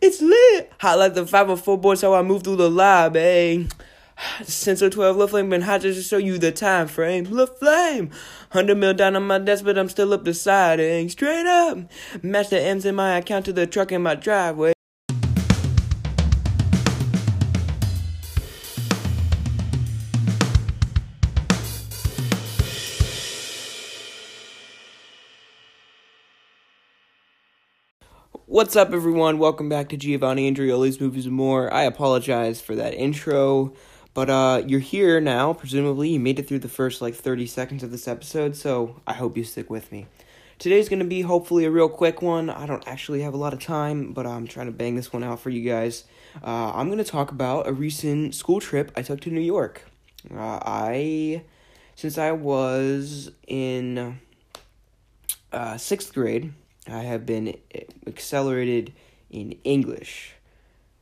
It's lit. Hot like the 504 boys, how I move through the lab, eh? lobby. Sensor 12, love flame, been hot just to show you the time frame. Love flame. 100 mil down on my desk, but I'm still up deciding. Straight up. Match the M's in my account to the truck in my driveway. What's up, everyone? Welcome back to Giovanni Andreoli's Movies and More. I apologize for that intro, but uh, you're here now. Presumably, you made it through the first like 30 seconds of this episode, so I hope you stick with me. Today's gonna be hopefully a real quick one. I don't actually have a lot of time, but I'm trying to bang this one out for you guys. Uh, I'm gonna talk about a recent school trip I took to New York. Uh, I, since I was in uh, sixth grade, I have been accelerated in English.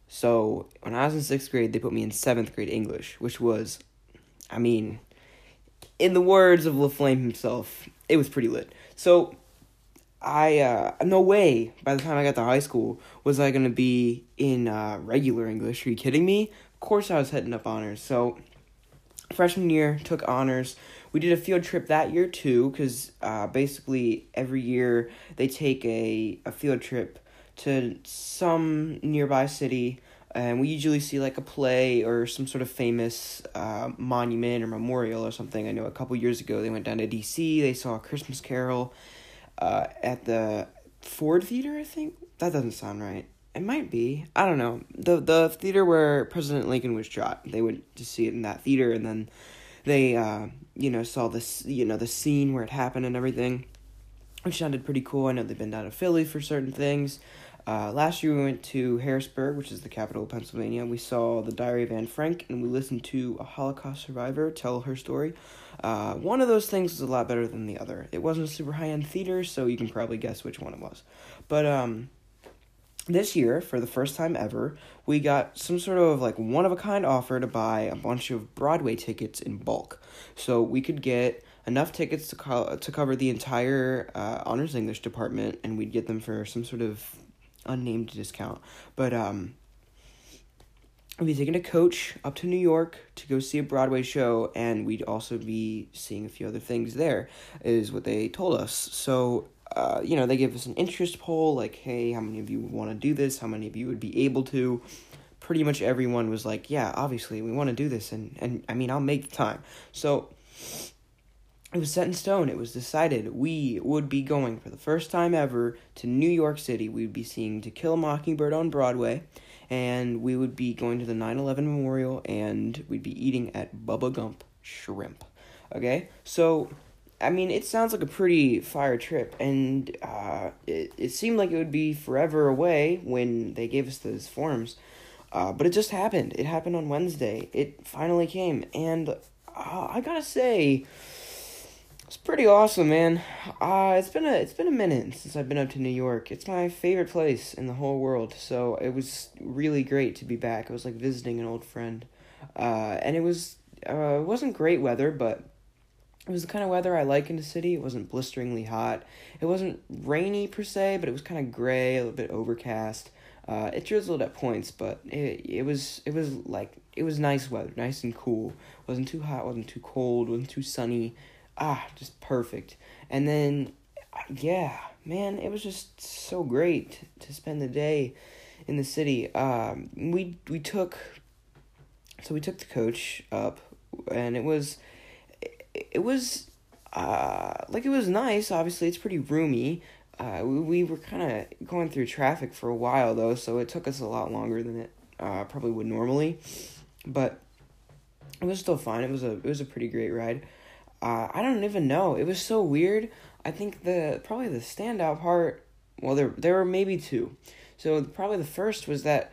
So when I was in sixth grade, they put me in seventh grade English, which was, I mean, in the words of LaFlame himself, it was pretty lit. So I, uh, no way, by the time I got to high school, was I gonna be in uh, regular English. Are you kidding me? Of course I was heading up honors. So freshman year, took honors. We did a field trip that year too, because uh, basically every year they take a, a field trip to some nearby city, and we usually see like a play or some sort of famous uh, monument or memorial or something. I know a couple years ago they went down to D.C., they saw a Christmas Carol uh, at the Ford Theater, I think. That doesn't sound right. It might be. I don't know. The the theater where President Lincoln was shot. They went to see it in that theater and then they uh, you know, saw this you know, the scene where it happened and everything. Which sounded pretty cool. I know they've been down to Philly for certain things. Uh, last year we went to Harrisburg, which is the capital of Pennsylvania. We saw the Diary of Anne Frank, and we listened to a Holocaust survivor tell her story. Uh, one of those things was a lot better than the other. It wasn't super high end theater, so you can probably guess which one it was. But um, this year, for the first time ever, we got some sort of like one of a kind offer to buy a bunch of Broadway tickets in bulk. So we could get enough tickets to co- to cover the entire uh, honors English department, and we'd get them for some sort of unnamed discount. But um, we'd be taking a coach up to New York to go see a Broadway show, and we'd also be seeing a few other things there, is what they told us. So uh, you know, they gave us an interest poll like, hey, how many of you would want to do this? How many of you would be able to? Pretty much everyone was like, yeah, obviously we want to do this, and and I mean, I'll make the time. So it was set in stone. It was decided we would be going for the first time ever to New York City. We would be seeing To Kill a Mockingbird on Broadway, and we would be going to the 9 11 Memorial, and we'd be eating at Bubba Gump Shrimp. Okay? So I mean, it sounds like a pretty fire trip, and uh, it, it seemed like it would be forever away when they gave us those forms. Uh, but it just happened. It happened on Wednesday. It finally came, and uh, I gotta say, it's pretty awesome, man. Uh, it's been a it's been a minute since I've been up to New York. It's my favorite place in the whole world. So it was really great to be back. I was like visiting an old friend, uh, and it was uh, it wasn't great weather, but it was the kind of weather I like in the city. It wasn't blisteringly hot. It wasn't rainy per se, but it was kind of gray, a little bit overcast. Uh, it drizzled at points, but it it was it was like it was nice weather, nice and cool. wasn't too hot, wasn't too cold, wasn't too sunny. Ah, just perfect. And then, yeah, man, it was just so great to spend the day in the city. Um, we we took, so we took the coach up, and it was it it was uh like it was nice. Obviously, it's pretty roomy. Uh, we, we were kind of going through traffic for a while though, so it took us a lot longer than it uh, probably would normally. But it was still fine. It was a it was a pretty great ride. Uh, I don't even know. It was so weird. I think the probably the standout part. Well, there there were maybe two. So probably the first was that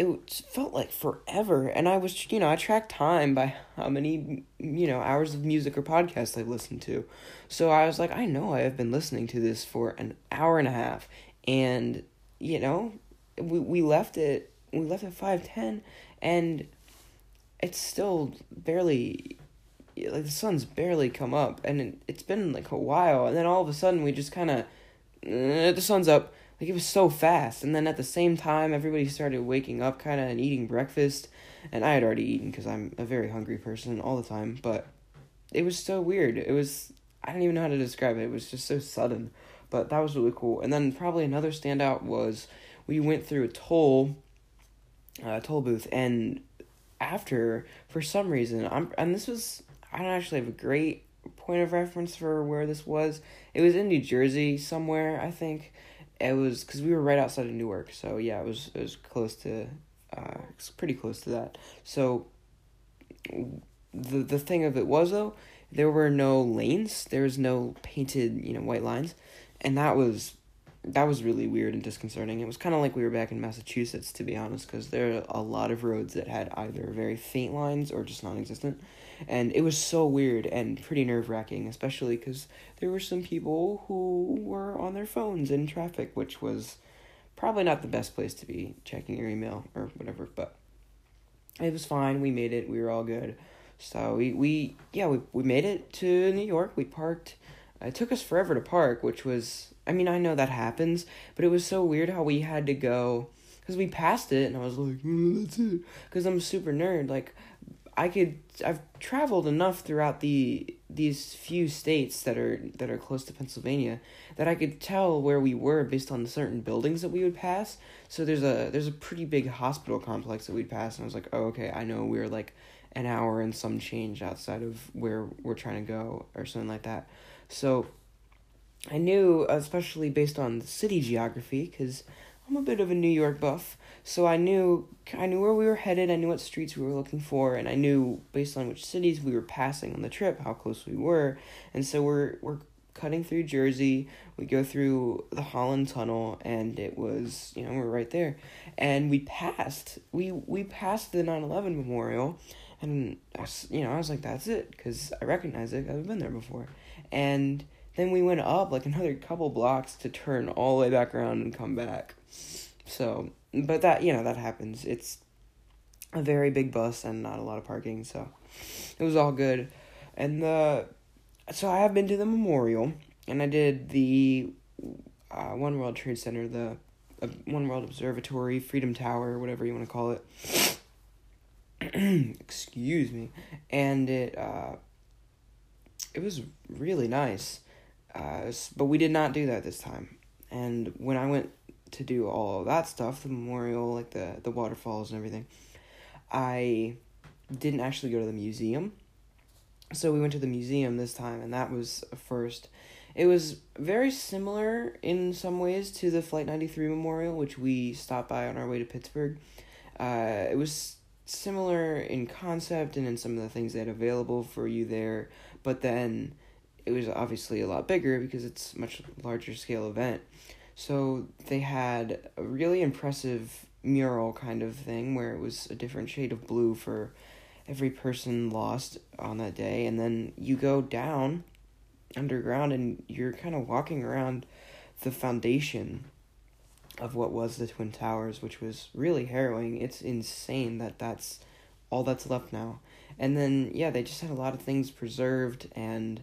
it felt like forever. And i was you know i tracked time by how many you know hours of music or podcasts i listened to. So i was like i know i have been listening to this for an hour and a half. And you know we, we left it we left at 510 and it's still barely like the sun's barely come up. And it, it's been like a while. And then all of a sudden we just kind of uh, the sun's up like it was so fast. And then at the same time, everybody started waking up kind of and eating breakfast, and I had already eaten because I'm a very hungry person all the time. But it was so weird. It was I don't even know how to describe it. It was just so sudden, but that was really cool. And then probably another standout was we went through a toll, uh, toll booth, and after for some reason I'm and this was I don't actually have a great point of reference for where this was. It was in New Jersey somewhere, I think. It was because we were right outside of Newark, so yeah, it was it was close to, uh, it's pretty close to that. So, the the thing of it was though, there were no lanes. There was no painted you know white lines, and that was that was really weird and disconcerting. It was kind of like we were back in Massachusetts, to be honest, because there are a lot of roads that had either very faint lines or just non existent. And it was so weird and pretty nerve wracking, especially because there were some people who were on their phones in traffic, which was probably not the best place to be checking your email or whatever, but it was fine. We made it, we were all good. So we, we yeah, we, we made it to New York. We parked. It took us forever to park, which was I mean, I know that happens, but it was so weird how we had to go because we passed it, and I was like, mm, "That's it," because I'm a super nerd. Like, I could I've traveled enough throughout the these few states that are that are close to Pennsylvania that I could tell where we were based on certain buildings that we would pass. So there's a there's a pretty big hospital complex that we'd pass, and I was like, "Oh, okay, I know we are like." an hour and some change outside of where we're trying to go or something like that. So I knew, especially based on the city geography, because I'm a bit of a New York buff, so I knew I knew where we were headed. I knew what streets we were looking for, and I knew based on which cities we were passing on the trip how close we were. And so we're we're cutting through Jersey. We go through the Holland Tunnel, and it was you know we're right there, and we passed we we passed the 9-11 memorial, and I, you know I was like that's it because I recognize it. I've been there before, and then we went up like another couple blocks to turn all the way back around and come back. So, but that, you know, that happens. It's a very big bus and not a lot of parking, so it was all good. And the so I have been to the memorial and I did the uh, One World Trade Center, the uh, One World Observatory, Freedom Tower, whatever you want to call it. Excuse me. And it uh it was really nice. Uh, but we did not do that this time. And when I went to do all of that stuff, the memorial, like the the waterfalls and everything, I didn't actually go to the museum. So we went to the museum this time, and that was a first. It was very similar in some ways to the Flight 93 Memorial, which we stopped by on our way to Pittsburgh. Uh, it was similar in concept and in some of the things they had available for you there, but then it was obviously a lot bigger because it's much larger scale event. So they had a really impressive mural kind of thing where it was a different shade of blue for every person lost on that day. And then you go down underground and you're kind of walking around the foundation of what was the twin towers which was really harrowing. It's insane that that's all that's left now and then yeah they just had a lot of things preserved and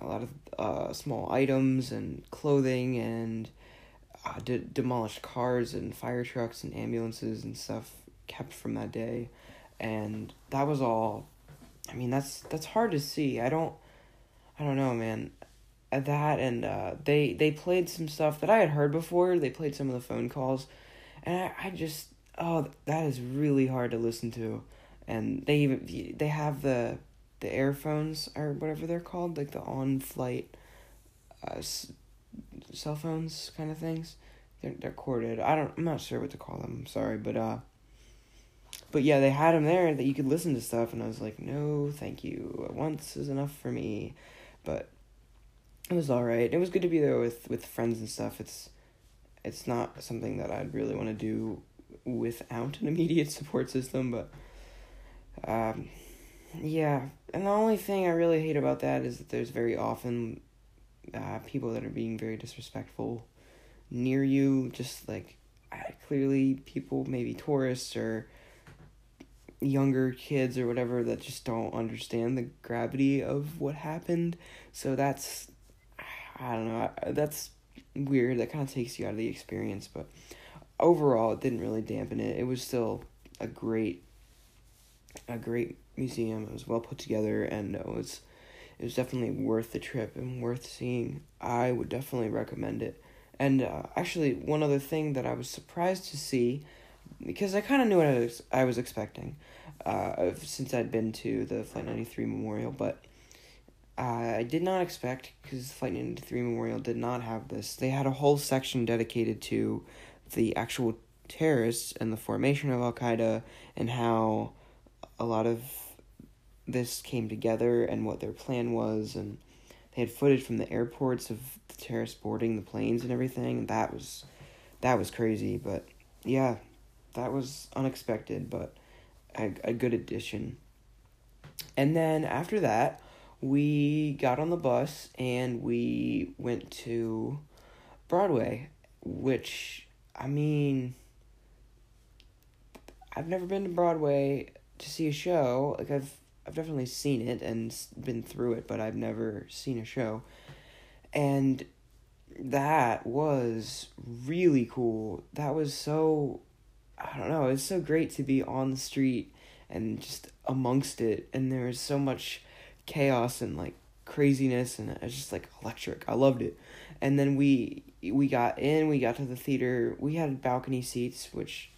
a lot of uh, small items and clothing and uh, de- demolished cars and fire trucks and ambulances and stuff kept from that day, and that was all. I mean, that's that's hard to see. I don't, I don't know, man. That and uh, they they played some stuff that I had heard before. They played some of the phone calls, and I, I just oh that is really hard to listen to, and they even they have the the airphones or whatever they're called, like the on flight uh, s- cell phones kind of things. They're they're corded. I don't. I'm not sure what to call them. I'm sorry, but uh. But yeah, they had them there that you could listen to stuff, and I was like, no, thank you. Once is enough for me, but it was all right. It was good to be there with with friends and stuff. It's it's not something that I'd really want to do without an immediate support system, but um, yeah, and the only thing I really hate about that is that there's very often uh, people that are being very disrespectful near you, just like clearly people, maybe tourists or younger kids or whatever that just don't understand the gravity of what happened. So that's, I don't know, that's weird. That kind of takes you out of the experience, but overall, it didn't really dampen it. It was still a great, a great museum. It was well put together, and it was, it was definitely worth the trip and worth seeing. I would definitely recommend it. And uh, actually, one other thing that I was surprised to see, because I kind of knew what I was, I was expecting, uh, since I'd been to the Flight ninety three memorial, but. I did not expect because Flight 93 Memorial did not have this. They had a whole section dedicated to the actual terrorists and the formation of Al Qaeda and how a lot of this came together and what their plan was and they had footage from the airports of the terrorists boarding the planes and everything. That was that was crazy but yeah that was unexpected but a, a good addition. And then after that we got on the bus and we went to Broadway which I mean, I've never been to Broadway to see a show. Like I've I've definitely seen it and been through it, but I've never seen a show. And that was really cool. That was so I don't know, it's so great to be on the street and just amongst it and there was so much chaos and like craziness and it's just like electric. I loved it. And then we we got in, we got to the theater. We had balcony seats, which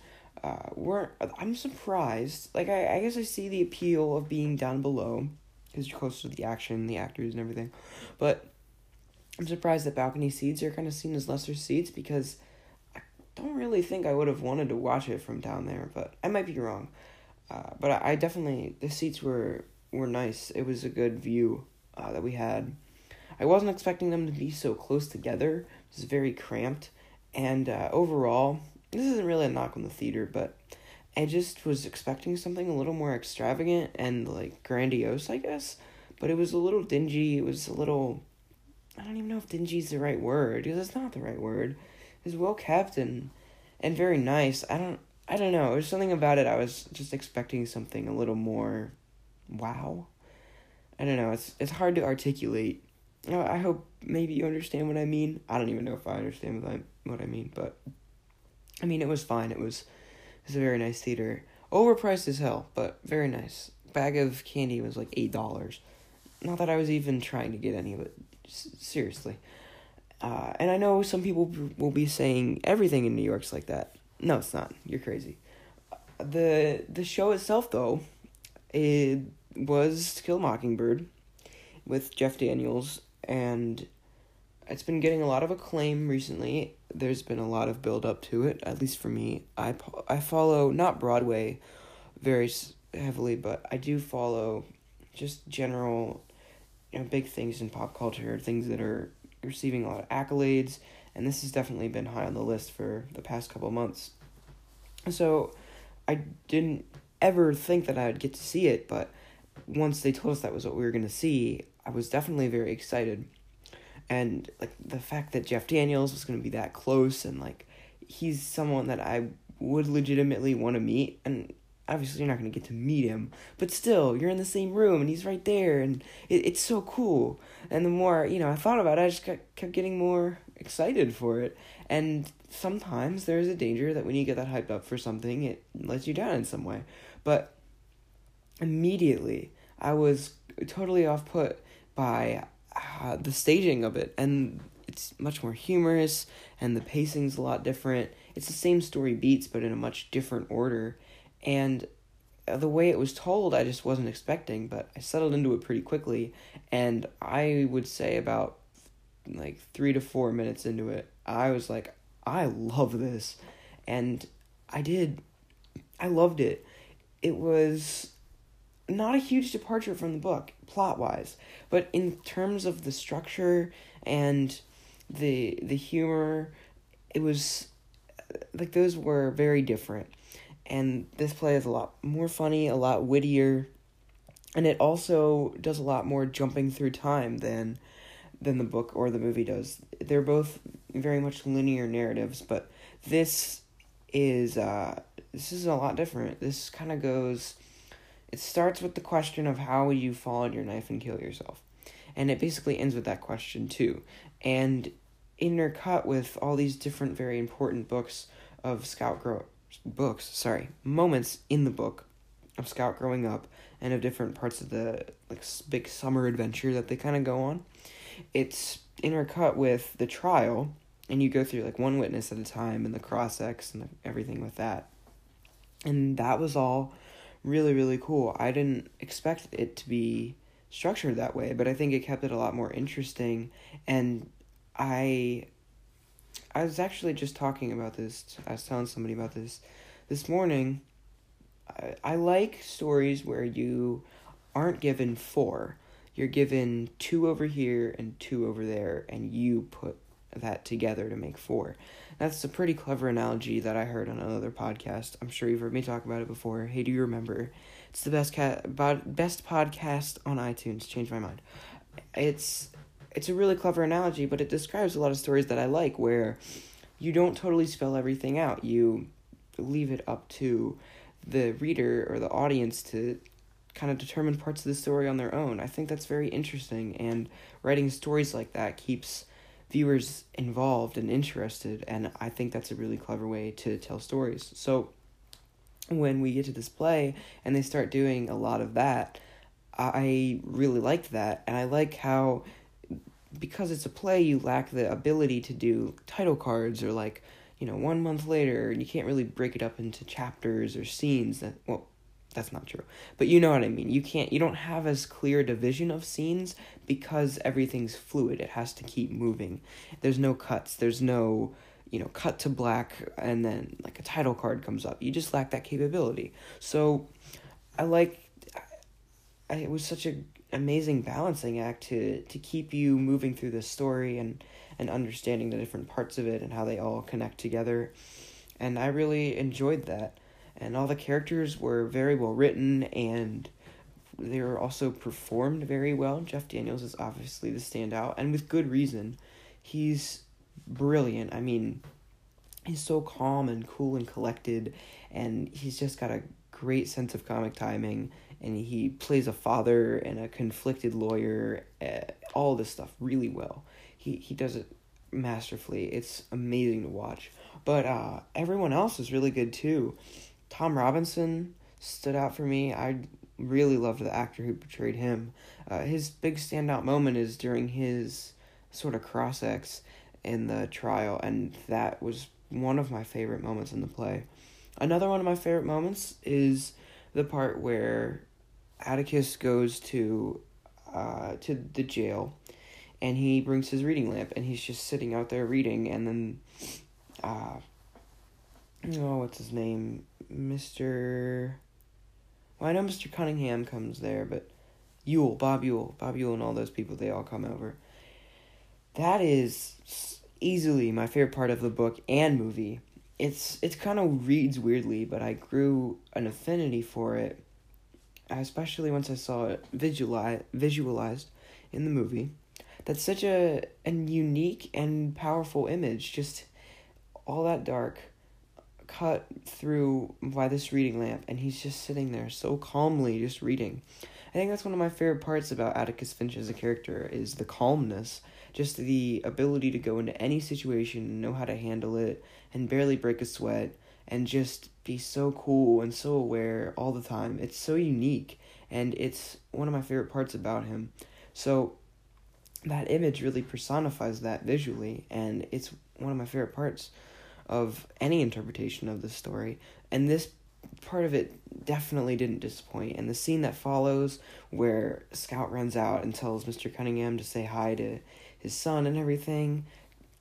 uh, weren't. I'm surprised. Like I, I guess I see the appeal of being down below, because you're close to the action, the actors, and everything. But I'm surprised that balcony seats are kind of seen as lesser seats because I don't really think I would have wanted to watch it from down there. But I might be wrong. Uh, but I, I definitely the seats were were nice. It was a good view uh, that we had. I wasn't expecting them to be so close together. It was very cramped. And uh, overall, this isn't really a knock on the theater, but I just was expecting something a little more extravagant and like grandiose, I guess. But it was a little dingy. It was a little. I don't even know if dingy is the right word because it's not the right word. It was well kept and and very nice. I don't I don't know. There's something about it. I was just expecting something a little more wow. I don't know. It's it's hard to articulate. Oh, I hope maybe you understand what I mean. I don't even know if I understand what I what I mean, but I mean it was fine. It was it was a very nice theater. Overpriced as hell, but very nice. Bag of candy was like eight dollars. Not that I was even trying to get any of it. Seriously. Uh, and I know some people will be saying everything in New York's like that. No, it's not. You're crazy. The the show itself, though, it was Kill Mockingbird with Jeff Daniels, and it's been getting a lot of acclaim recently. There's been a lot of build up to it, at least for me. I I follow not Broadway very heavily, but I do follow just general you know big things in pop culture, things that are receiving a lot of accolades, and this has definitely been high on the list for the past couple months. So I didn't ever think that I would get to see it, but once they told us that was what we were going to see, I was definitely very excited. And like the fact that Jeff Daniels was going to be that close and like he's someone that I would legitimately want to meet and obviously you're not going to get to meet him, but still you're in the same room and he's right there and it, it's so cool. And the more, you know, I thought about it, I just kept getting more excited for it. And sometimes there's a danger that when you get that hyped up for something, it lets you down in some way. But immediately I was totally off put by uh, the staging of it, and it's much more humorous, and the pacing's a lot different. It's the same story beats, but in a much different order, and the way it was told, I just wasn't expecting, but I settled into it pretty quickly, and I would say about like three to four minutes into it, I was like, I love this, and I did. I loved it. It was not a huge departure from the book plot wise, but in terms of the structure and the the humor, it was like those were very different. And this play is a lot more funny, a lot wittier, and it also does a lot more jumping through time than than the book or the movie does. They're both very much linear narratives, but this is uh this is a lot different. This kind of goes it starts with the question of how you fall on your knife and kill yourself? And it basically ends with that question too. And intercut with all these different very important books of scout grow books sorry moments in the book of scout growing up and of different parts of the like big summer adventure that they kind of go on it's intercut with the trial and you go through like one witness at a time and the cross X and everything with that and that was all really really cool i didn't expect it to be structured that way but i think it kept it a lot more interesting and I I was actually just talking about this. I was telling somebody about this this morning. I, I like stories where you aren't given four. You're given two over here and two over there, and you put that together to make four. That's a pretty clever analogy that I heard on another podcast. I'm sure you've heard me talk about it before. Hey, do you remember? It's the best cat, best podcast on iTunes. Change my mind. It's it's a really clever analogy, but it describes a lot of stories that I like where you don't totally spell everything out. You leave it up to the reader or the audience to kind of determine parts of the story on their own. I think that's very interesting, and writing stories like that keeps viewers involved and interested, and I think that's a really clever way to tell stories. So, when we get to this play and they start doing a lot of that, I really liked that, and I like how because it's a play, you lack the ability to do title cards or like, you know, one month later, you can't really break it up into chapters or scenes that, well, that's not true. But you know what I mean. You can't, you don't have as clear division of scenes because everything's fluid. It has to keep moving. There's no cuts. There's no, you know, cut to black and then like a title card comes up. You just lack that capability. So I like, I, it was such a amazing balancing act to to keep you moving through the story and and understanding the different parts of it and how they all connect together. And I really enjoyed that. And all the characters were very well written and they were also performed very well. Jeff Daniels is obviously the standout and with good reason. He's brilliant. I mean, he's so calm and cool and collected and he's just got a great sense of comic timing and he plays a father and a conflicted lawyer, uh, all this stuff really well. He he does it masterfully. It's amazing to watch. But uh, everyone else is really good too. Tom Robinson stood out for me. I really loved the actor who portrayed him. Uh, his big standout moment is during his sort of cross ex in the trial, and that was one of my favorite moments in the play. Another one of my favorite moments is the part where Atticus goes to uh, to the jail, and he brings his reading lamp, and he's just sitting out there reading, and then, uh, oh, what's his name, Mister. Well, I know Mister Cunningham comes there, but Ewell, Bob Ewell, Bob Ewell, and all those people, they all come over. That is easily my favorite part of the book and movie. It's it's kind of reads weirdly, but I grew an affinity for it especially once I saw it visualize, visualized in the movie. That's such a, a unique and powerful image. Just all that dark cut through by this reading lamp, and he's just sitting there so calmly, just reading. I think that's one of my favorite parts about Atticus Finch as a character is the calmness, just the ability to go into any situation, and know how to handle it, and barely break a sweat, and just be so cool and so aware all the time. It's so unique and it's one of my favorite parts about him. So that image really personifies that visually and it's one of my favorite parts of any interpretation of the story. And this part of it definitely didn't disappoint. And the scene that follows where Scout runs out and tells Mr. Cunningham to say hi to his son and everything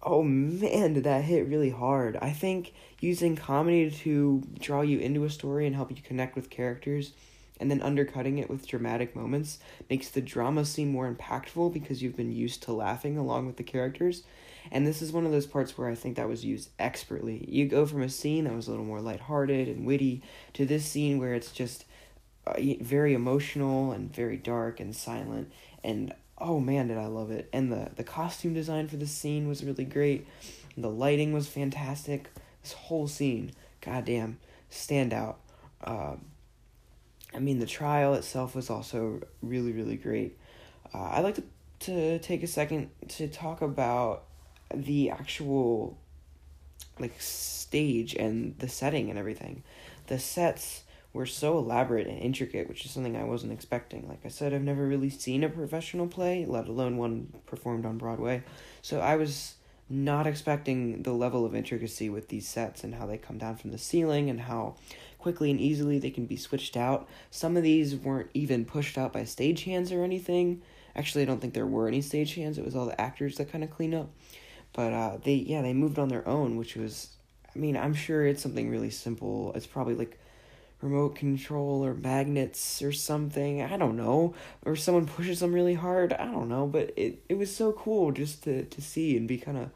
oh man, did that hit really hard. I think using comedy to draw you into a story and help you connect with characters and then undercutting it with dramatic moments makes the drama seem more impactful because you've been used to laughing along with the characters. And this is one of those parts where I think that was used expertly. You go from a scene that was a little more lighthearted and witty to this scene where it's just uh, very emotional and very dark and silent and oh man, did I love it! And the the costume design for this scene was really great. The lighting was fantastic. This whole scene, goddamn, stand out. Uh, I mean, the trial itself was also really, really great. Uh, I'd like to, to take a second to talk about the actual like stage and the setting and everything. The sets were so elaborate and intricate, which is something I wasn't expecting. Like I said, I've never really seen a professional play, let alone one performed on Broadway. So I was not expecting the level of intricacy with these sets and how they come down from the ceiling and how quickly and easily they can be switched out. Some of these weren't even pushed out by stagehands or anything. Actually, I don't think there were any stagehands. It was all the actors that kind of clean up. But uh, they yeah they moved on their own, which was I mean I'm sure it's something really simple. It's probably like remote control or magnets or something. I don't know. Or someone pushes them really hard. I don't know. But it, it was so cool just to, to see and be kind of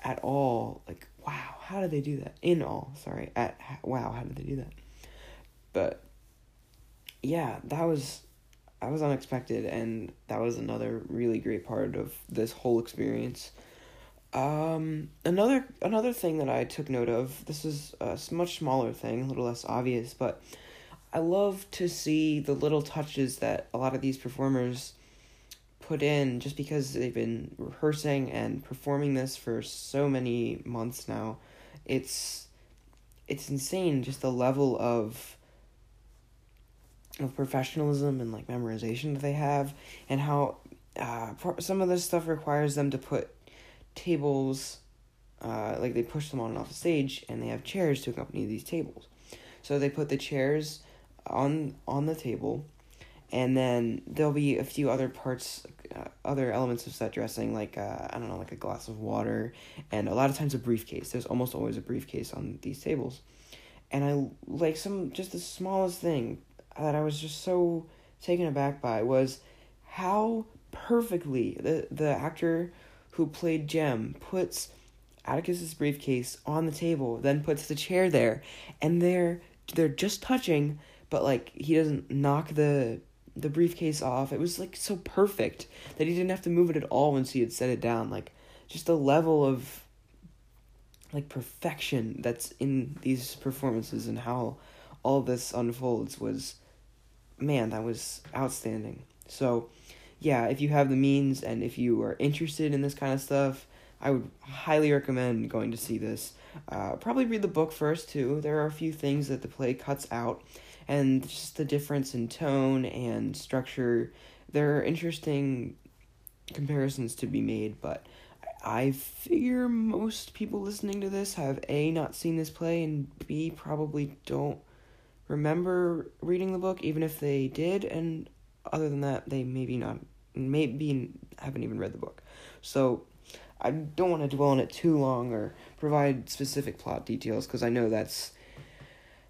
at all like, wow, how did they do that? In all, sorry. At wow, how did they do that? But yeah, that was that was unexpected and that was another really great part of this whole experience. Um, another another thing that I took note of. This is a much smaller thing, a little less obvious, but I love to see the little touches that a lot of these performers put in, just because they've been rehearsing and performing this for so many months now. It's it's insane, just the level of of professionalism and like memorization that they have, and how uh, some of this stuff requires them to put tables, uh, like they push them on and off the stage, and they have chairs to accompany these tables. So they put the chairs on on the table, and then there'll be a few other parts, uh, other elements of set dressing, like uh, I don't know, like a glass of water, and a lot of times a briefcase. There's almost always a briefcase on these tables, and I like some just the smallest thing that I was just so taken aback by was how perfectly the the actor who played Jem, puts Atticus's briefcase on the table, then puts the chair there, and they're they're just touching, but like he doesn't knock the the briefcase off. It was like so perfect that he didn't have to move it at all once he had set it down. Like just the level of like perfection that's in these performances and how all this unfolds was man, that was outstanding. So yeah, if you have the means and if you are interested in this kind of stuff, I would highly recommend going to see this. Uh, probably read the book first, too. There are a few things that the play cuts out, and just the difference in tone and structure. There are interesting comparisons to be made, but I figure most people listening to this have A, not seen this play, and B, probably don't remember reading the book, even if they did, and other than that, they maybe not, maybe haven't even read the book. So I don't want to dwell on it too long or provide specific plot details because I know that's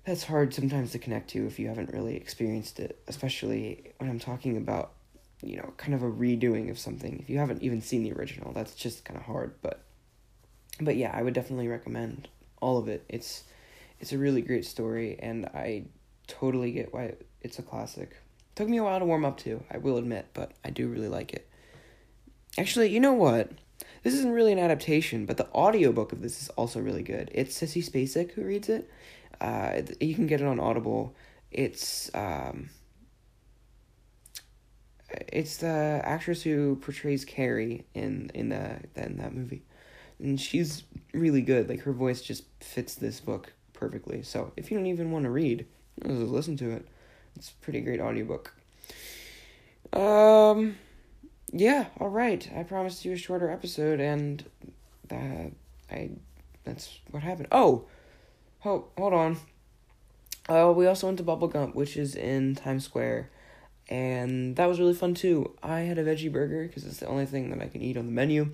that's hard sometimes to connect to if you haven't really experienced it, especially when I'm talking about you know kind of a redoing of something. If you haven't even seen the original, that's just kind of hard. But but yeah, I would definitely recommend all of it. It's it's a really great story, and I totally get why it's a classic. Took me a while to warm up to, I will admit, but I do really like it. Actually, you know what? This isn't really an adaptation, but the audiobook of this is also really good. It's Sissy Spacek who reads it. Uh, you can get it on Audible. It's um, it's the actress who portrays Carrie in in the in that movie, and she's really good. Like her voice just fits this book perfectly. So if you don't even want to read, listen to it. It's a pretty great audiobook. Um, yeah, all right. I promised you a shorter episode, and that I that's what happened. Oh, hold hold on. Uh, we also went to Bubba Gump, which is in Times Square, and that was really fun too. I had a veggie burger because it's the only thing that I can eat on the menu,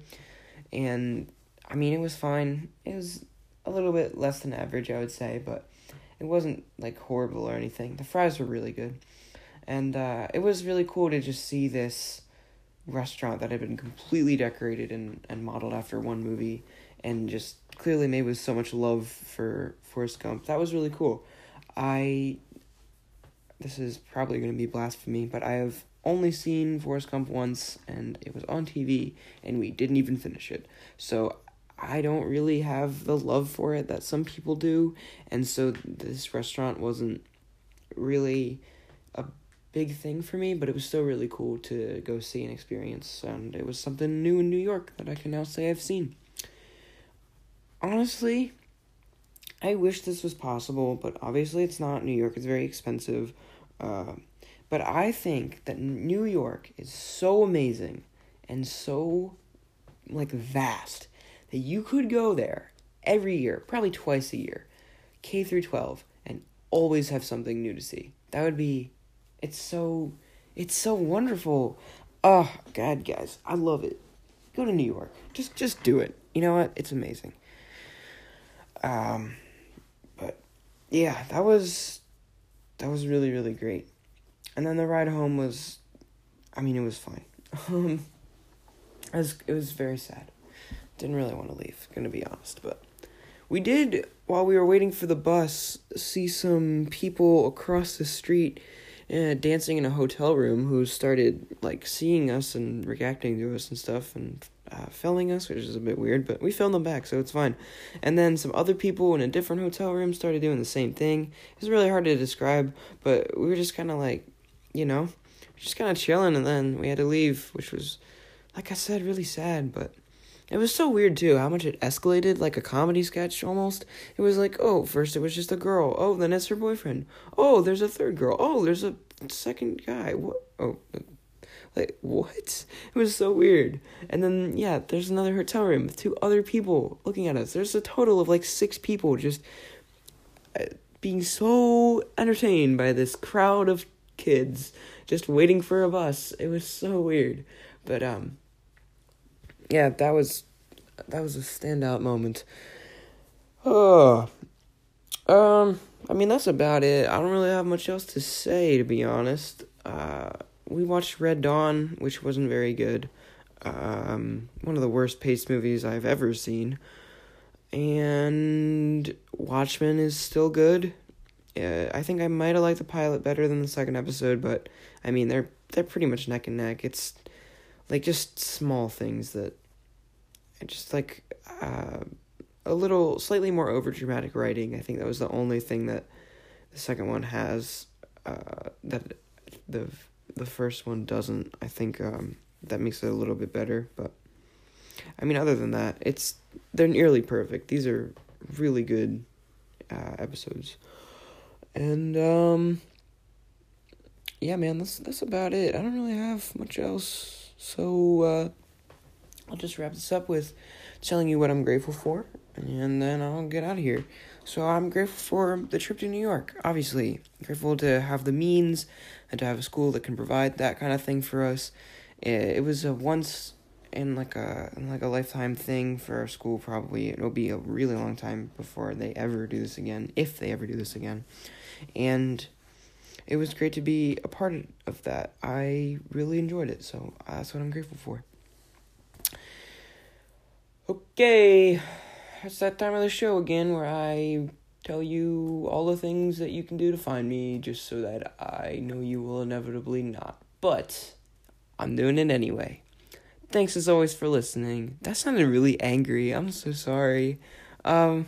and I mean it was fine. It was a little bit less than average, I would say, but it wasn't like horrible or anything. The fries were really good. And uh, it was really cool to just see this restaurant that had been completely decorated and, and modeled after one movie and just clearly made with so much love for Forrest Gump. That was really cool. I this is probably going to be blasphemy, but I have only seen Forrest Gump once and it was on TV and we didn't even finish it. So I don't really have the love for it that some people do, and so this restaurant wasn't really a big thing for me, but it was still really cool to go see and experience, and it was something new in New York that I can now say I've seen. honestly, I wish this was possible, but obviously it's not. New York is very expensive. Uh, but I think that New York is so amazing and so like vast that you could go there every year, probably twice a year, K through 12, and always have something new to see. That would be it's so it's so wonderful. Oh, god, guys, I love it. Go to New York. Just just do it. You know what? It's amazing. Um but yeah, that was that was really really great. And then the ride home was, I mean, it was fine. Um, it was it was very sad. Didn't really want to leave, gonna be honest, but we did while we were waiting for the bus see some people across the street uh, dancing in a hotel room who started like seeing us and reacting to us and stuff and uh, filming us, which is a bit weird, but we filmed them back, so it's fine. And then some other people in a different hotel room started doing the same thing. It's really hard to describe, but we were just kind of like, you know, just kind of chilling, and then we had to leave, which was, like I said, really sad, but. It was so weird too how much it escalated like a comedy sketch almost. It was like, oh, first it was just a girl. Oh, then it's her boyfriend. Oh, there's a third girl. Oh, there's a second guy. What? Oh, like, what? It was so weird. And then, yeah, there's another hotel room with two other people looking at us. There's a total of like six people just uh, being so entertained by this crowd of kids just waiting for a bus. It was so weird. But, um, yeah, that was, that was a standout moment. Oh, um, I mean, that's about it. I don't really have much else to say, to be honest. Uh, we watched Red Dawn, which wasn't very good. Um, one of the worst paced movies I've ever seen. And Watchmen is still good. Uh, I think I might have liked the pilot better than the second episode, but I mean they're they're pretty much neck and neck. It's like just small things that, just like uh, a little slightly more over dramatic writing. I think that was the only thing that the second one has uh, that the the first one doesn't. I think um, that makes it a little bit better, but I mean, other than that, it's they're nearly perfect. These are really good uh, episodes, and um, yeah, man, that's that's about it. I don't really have much else, so uh, I'll just wrap this up with telling you what I'm grateful for, and then I'll get out of here. So I'm grateful for the trip to New York, obviously. grateful to have the means and to have a school that can provide that kind of thing for us. It, was a once in like a in like a lifetime thing for our school probably. It'll be a really long time before they ever do this again, if they ever do this again. And it was great to be a part of that. I really enjoyed it, so that's what I'm grateful for. Okay it's that time of the show again where I tell you all the things that you can do to find me just so that I know you will inevitably not. But I'm doing it anyway. Thanks as always for listening. That sounded really angry. I'm so sorry. Um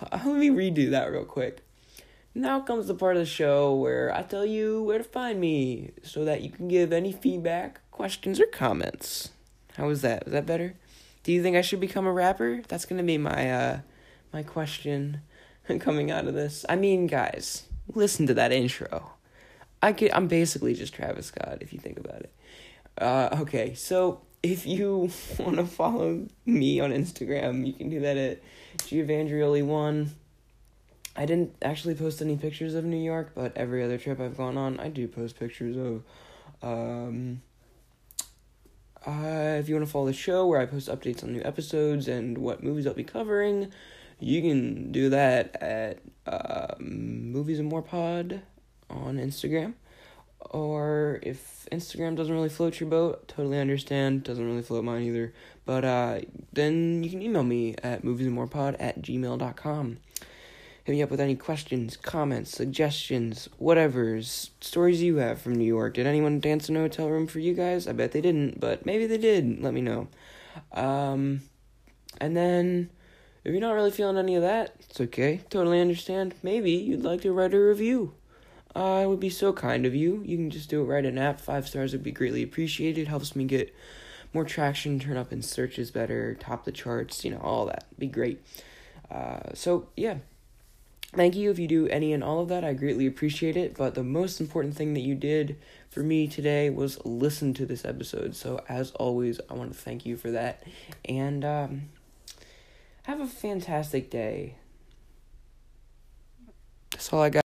let me redo that real quick. Now comes the part of the show where I tell you where to find me so that you can give any feedback, questions, or comments. How was that? Was that better? Do you think I should become a rapper? That's gonna be my uh my question coming out of this. I mean, guys, listen to that intro. I could I'm basically just Travis Scott if you think about it. Uh okay, so if you want to follow me on Instagram, you can do that at Giovandrioli1. I didn't actually post any pictures of New York, but every other trip I've gone on, I do post pictures of um uh, if you want to follow the show where I post updates on new episodes and what movies I'll be covering, you can do that at uh, Movies and More Pod on Instagram. Or if Instagram doesn't really float your boat, totally understand. Doesn't really float mine either. But uh, then you can email me at moviesandmorepod at gmail.com. Hit me up with any questions, comments, suggestions, whatever's stories you have from New York. Did anyone dance in a hotel room for you guys? I bet they didn't, but maybe they did. Let me know. Um, and then, if you're not really feeling any of that, it's okay. Totally understand. Maybe you'd like to write a review. Uh, it would be so kind of you. You can just do it right in app. Five stars would be greatly appreciated. Helps me get more traction, turn up in searches better, top the charts, you know, all that. Be great. Uh, so, yeah. Thank you if you do any and all of that. I greatly appreciate it. But the most important thing that you did for me today was listen to this episode. So, as always, I want to thank you for that. And um, have a fantastic day. That's all I got.